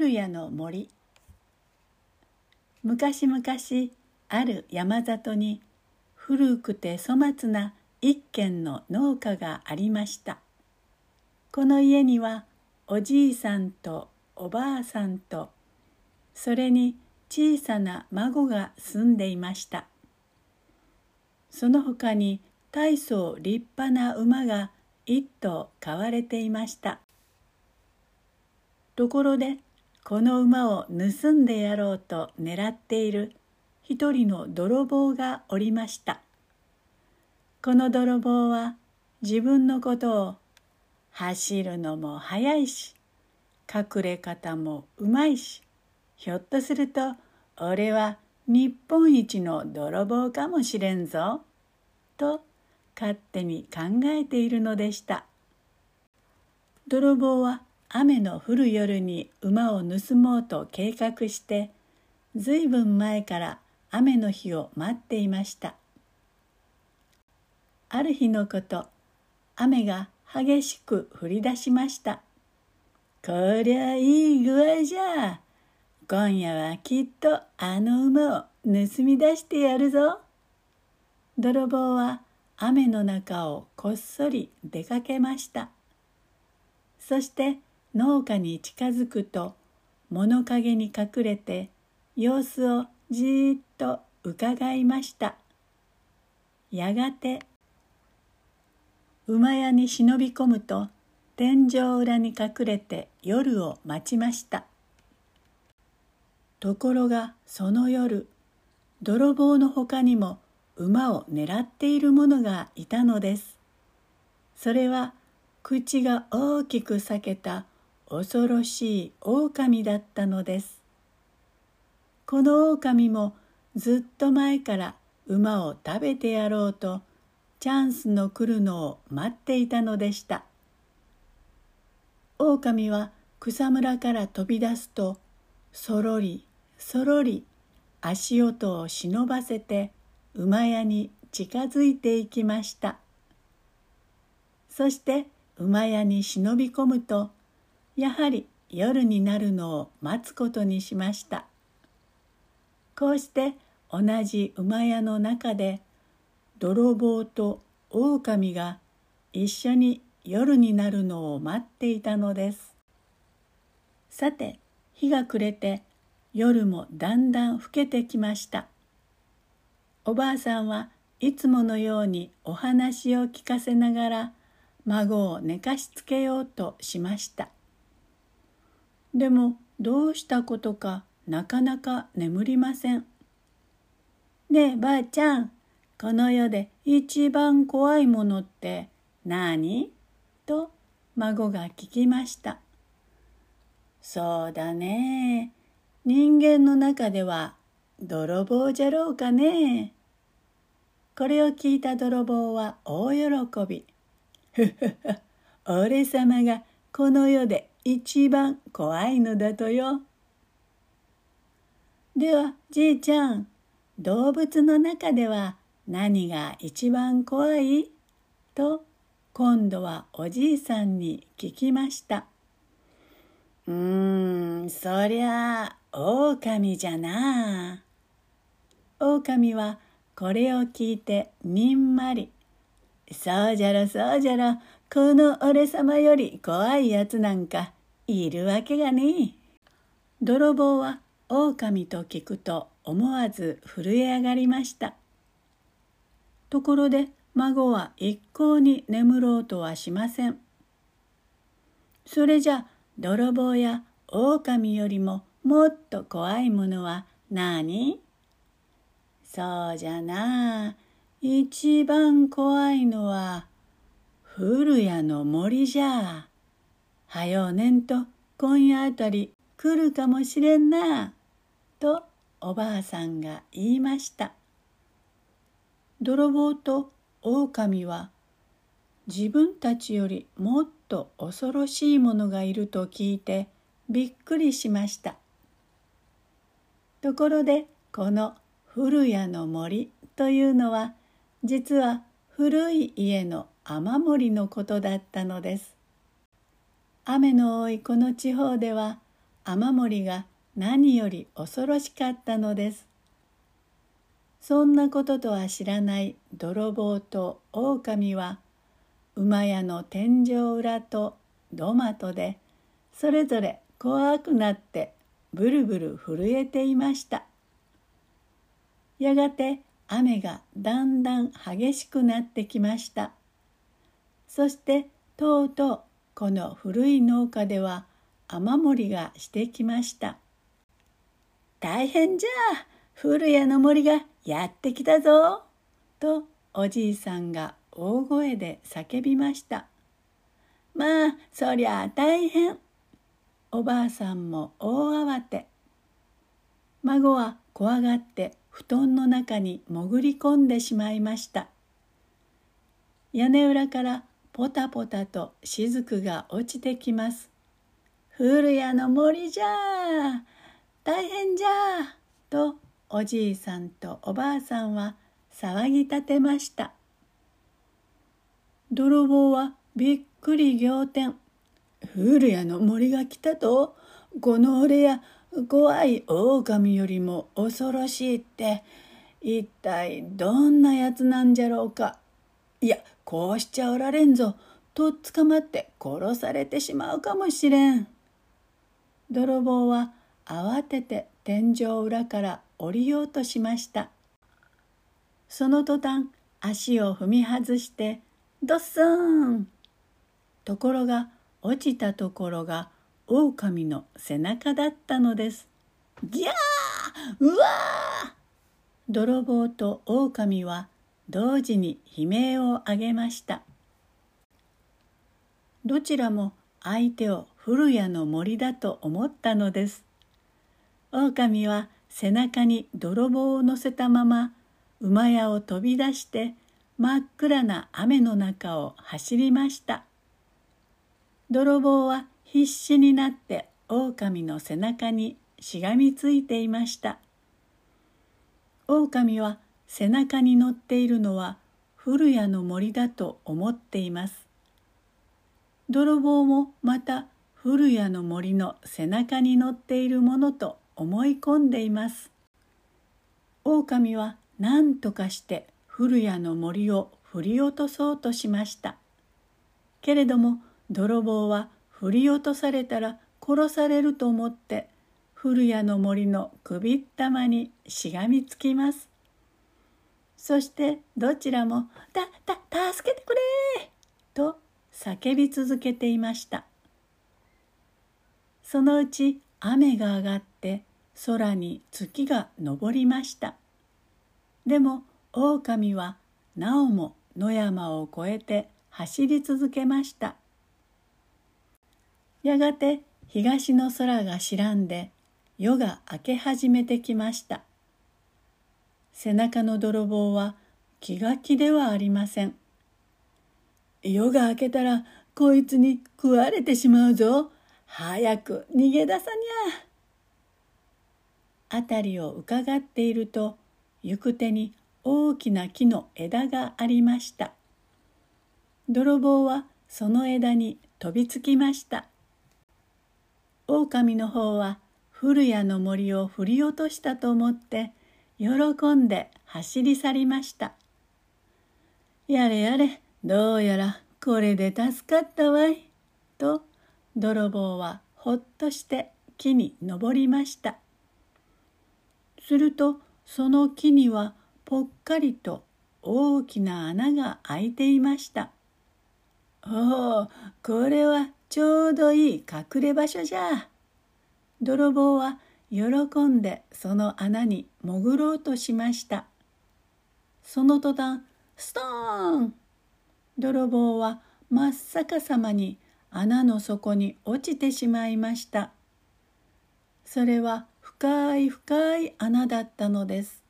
古谷の森。昔々ある山里に古くて粗末な一軒の農家がありました。この家にはおじいさんとおばあさんとそれに小さな孫が住んでいました。その他に大層立派な馬が一頭飼われていました。ところでこの馬を盗んでやろうと狙っている一人の泥棒がおりました。この泥棒は自分のことを走るのも速いし隠れ方もうまいしひょっとすると俺は日本一の泥棒かもしれんぞと勝手に考えているのでした。泥棒は雨の降る夜に馬を盗もうと計画してずいぶん前から雨の日を待っていました。ある日のこと雨が激しく降り出しました。こりゃいい具合じゃ。今夜はきっとあの馬を盗み出してやるぞ。泥棒は雨の中をこっそり出かけました。そして農家に近づくと物陰に隠れて様子をじーっと伺いました。やがて馬屋に忍び込むと天井裏に隠れて夜を待ちました。ところがその夜泥棒のほかにも馬を狙っている者がいたのです。それは口が大きく裂けた恐ろしい狼だったのです。この狼もずっと前から馬を食べてやろうとチャンスの来るのを待っていたのでした。狼は草むらから飛び出すとそろりそろり足音を忍ばせて馬屋に近づいていきました。そして馬屋に忍び込むとやはり夜になるのを待つことにしました。こうして同じ馬屋の中で泥棒と狼が一緒に夜になるのを待っていたのです。さて日が暮れて夜もだんだん更けてきました。おばあさんはいつものようにお話を聞かせながら孫を寝かしつけようとしました。でもどうしたことかなかなか眠りません。ねえばあちゃんこの世で一番怖いものって何？と孫が聞きました。そうだね人間の中では泥棒じゃろうかねこれを聞いた泥棒は大喜び。ふふふ、俺様がこの世で一番怖いのだとよ。ではじいちゃん動物の中では何が一番怖い？と今度はおじいさんに聞きました。うーんそりゃあ狼じゃな。あ狼はこれを聞いてにんまり「そうじゃろそうじゃろ。この俺様より怖いやつなんか。いるわけがねえ。泥棒は狼と聞くと思わず震え上がりました。ところで孫は一向に眠ろうとはしません。それじゃ泥棒や狼よりももっと怖いものは何？そうじゃな一番怖いのは古谷の森じゃ。はようねんと今夜あたり来るかもしれんな。とおばあさんが言いました。泥棒と狼は自分たちよりもっと恐ろしいものがいると聞いてびっくりしました。ところでこの古谷の森というのは実は古い家の雨漏りのことだったのです雨の多いこの地方では雨漏りが何より恐ろしかったのです。そんなこととは知らない泥棒と狼は馬屋の天井裏と土間とでそれぞれ怖くなってブルブル震えていました。やがて雨がだんだん激しくなってきました。そしてとうとうこの古い農家では雨漏りがしてきました。大変じゃあ古谷の森がやってきたぞとおじいさんが大声で叫びました。まあそりゃ大変。おばあさんも大慌て。孫は怖がって布団の中に潜り込んでしまいました。屋根裏からポタポタと雫が落ちてきます。古谷の森じゃあ大変じゃあとおじいさんとおばあさんは騒ぎ立てました。泥棒はびっくり仰天。古谷の森が来たとこの俺や怖い狼よりも恐ろしいって一体どんなやつなんじゃろうか。いやこうしちゃおられんぞと捕まって殺されてしまうかもしれん。泥棒は慌てて天井裏から降りようとしました。その途端足を踏み外してドッスン。ところが落ちたところが狼の背中だったのです。ギャー!うわー!泥棒と狼は同時に悲鳴を上げました。どちらも相手を古谷の森だと思ったのです。狼は背中に泥棒を乗せたまま馬屋を飛び出して真っ暗な雨の中を走りました。泥棒は必死になって狼の背中にしがみついていました狼は背中に乗っているのは古谷の森だと思っています。泥棒もまた古谷の森の背中に乗っているものと思い込んでいます。狼は何とかして古谷の森を振り落とそうとしました。けれども泥棒は振り落とされたら殺されると思って古谷の森の首ったまにしがみつきます。そしてどちらも「た、た、助けてくれ!」と叫び続けていました。そのうち雨が上がって空に月が昇りました。でも狼はなおも野山を越えて走り続けました。やがて東の空が白んで夜が明け始めてきました背中の泥棒は気が気ではありません。夜が明けたらこいつに食われてしまうぞ。早く逃げ出さにゃ。辺りをうかがっていると行く手に大きな木の枝がありました。泥棒はその枝に飛びつきました。狼の方は古谷の森を振り落としたと思って喜んで走り去りました。やれやれどうやらこれで助かったわい。と泥棒はほっとして木に登りました。するとその木にはぽっかりと大きな穴が開いていました。おおこれはちょうどいい隠れ場所じゃ。泥棒は喜んでその穴に潜ろうとしました。その途端、ストーン泥棒は真っ逆さまに穴の底に落ちてしまいました。それは深い深い穴だったのです。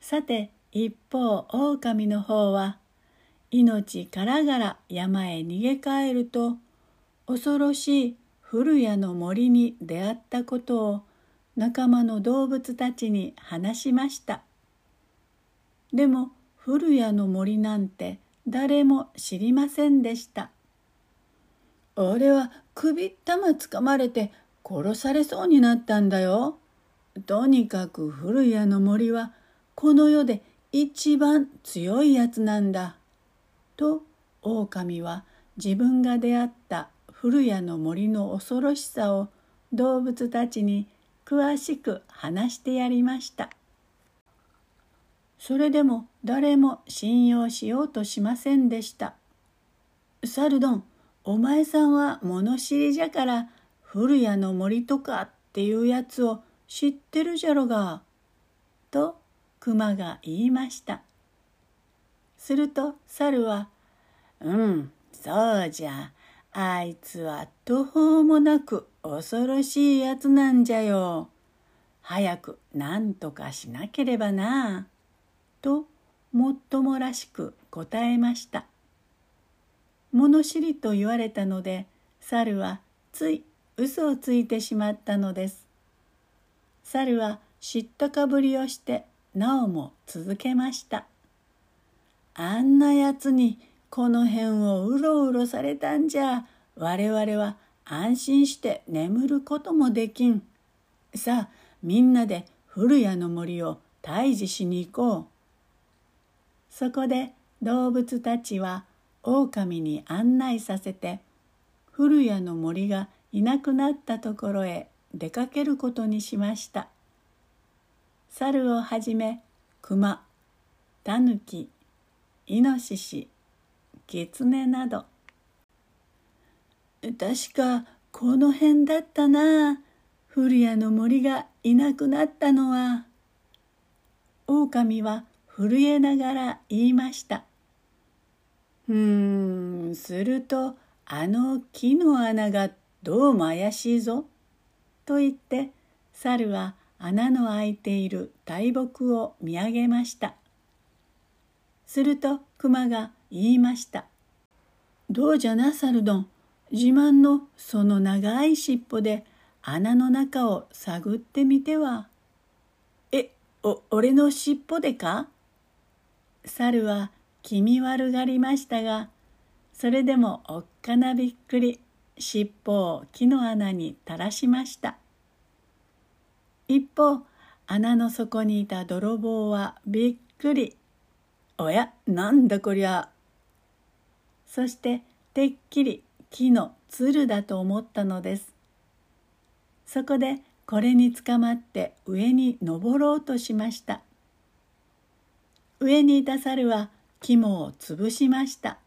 さて一方狼の方は命からがら山へ逃げ帰ると恐ろしい古谷の森に出会ったことを仲間の動物たちに話しましたでも古谷の森なんて誰も知りませんでした俺は首ったまつかまれて殺されそうになったんだよ。とにかく古谷の森はこの世で一番強いやつなんだ。と狼は自分が出会った古谷の森の恐ろしさを動物たちに詳しく話してやりました。それでも誰も信用しようとしませんでした。サルドン、お前さんは物知りじゃから古谷の森とかっていうやつを知ってるじゃろが。と熊が言いました。すると猿は、うん、そうじゃ。あいつは途方もなく恐ろしいやつなんじゃよ。早く何とかしなければな。ともっともらしく答えました。物知りと言われたので猿はつい嘘をついてしまったのです。猿は知ったかぶりをしてなおも続けました。あんなやつにこの辺をうろうろされたんじゃ我々は安心して眠ることもできん。さあみんなで古谷の森を退治しに行こう。そこで動物たちは狼に案内させて古谷の森がいなくなったところへ出かけることにしました。猿をはじめ熊、タヌキ、イノシシ、キツネなど。確かこの辺だったな。古谷の森がいなくなったのは。狼は震えながら言いましたうーんするとあの木の穴がどうも怪しいぞと言って猿は穴の開いている大木を見上げました。すると熊が言いましたどうじゃなサルドン自慢のその長い尻尾で穴の中を探ってみては。え、お、俺の尻尾でか？猿は気味悪がりましたが、それでもおっかなびっくり、尻尾を木の穴に垂らしました。一方、穴の底にいた泥棒はびっくり。おや、なんだこりゃ。そしててっきり木のつるだと思ったのです。そこでこれにつかまって上に登ろうとしました。上にいた猿は肝を潰しました。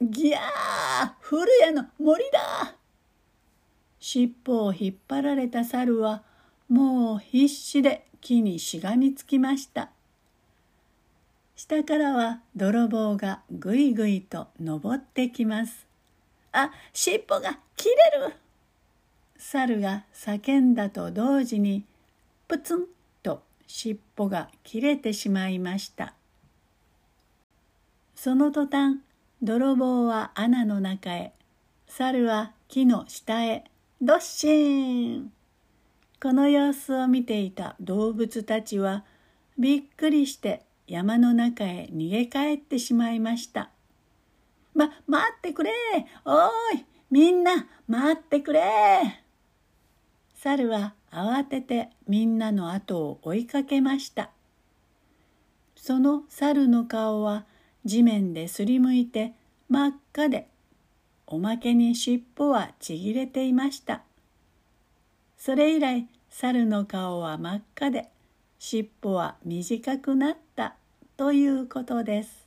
ぎゃー古谷の森だ尻尾を引っ張られた猿はもう必死で木にしがみつきました。下からは泥棒がぐいぐいと登ってきます。あ、尻尾が切れる。猿が叫んだと同時にプツンと尻尾が切れてしまいました。その途端泥棒は穴の中へ。猿は木の下へ。どっしーんこの様子を見ていた動物たちはびっくりして山の中へ逃げ帰ってしまいました。ま、待ってくれおーいみんな待ってくれ猿は慌ててみんなの後を追いかけました。その猿の顔は地面ですりむいて真っ赤で、おまけに尻尾はちぎれていました。それ以来猿の顔は真っ赤で、尻尾は短くなったということです。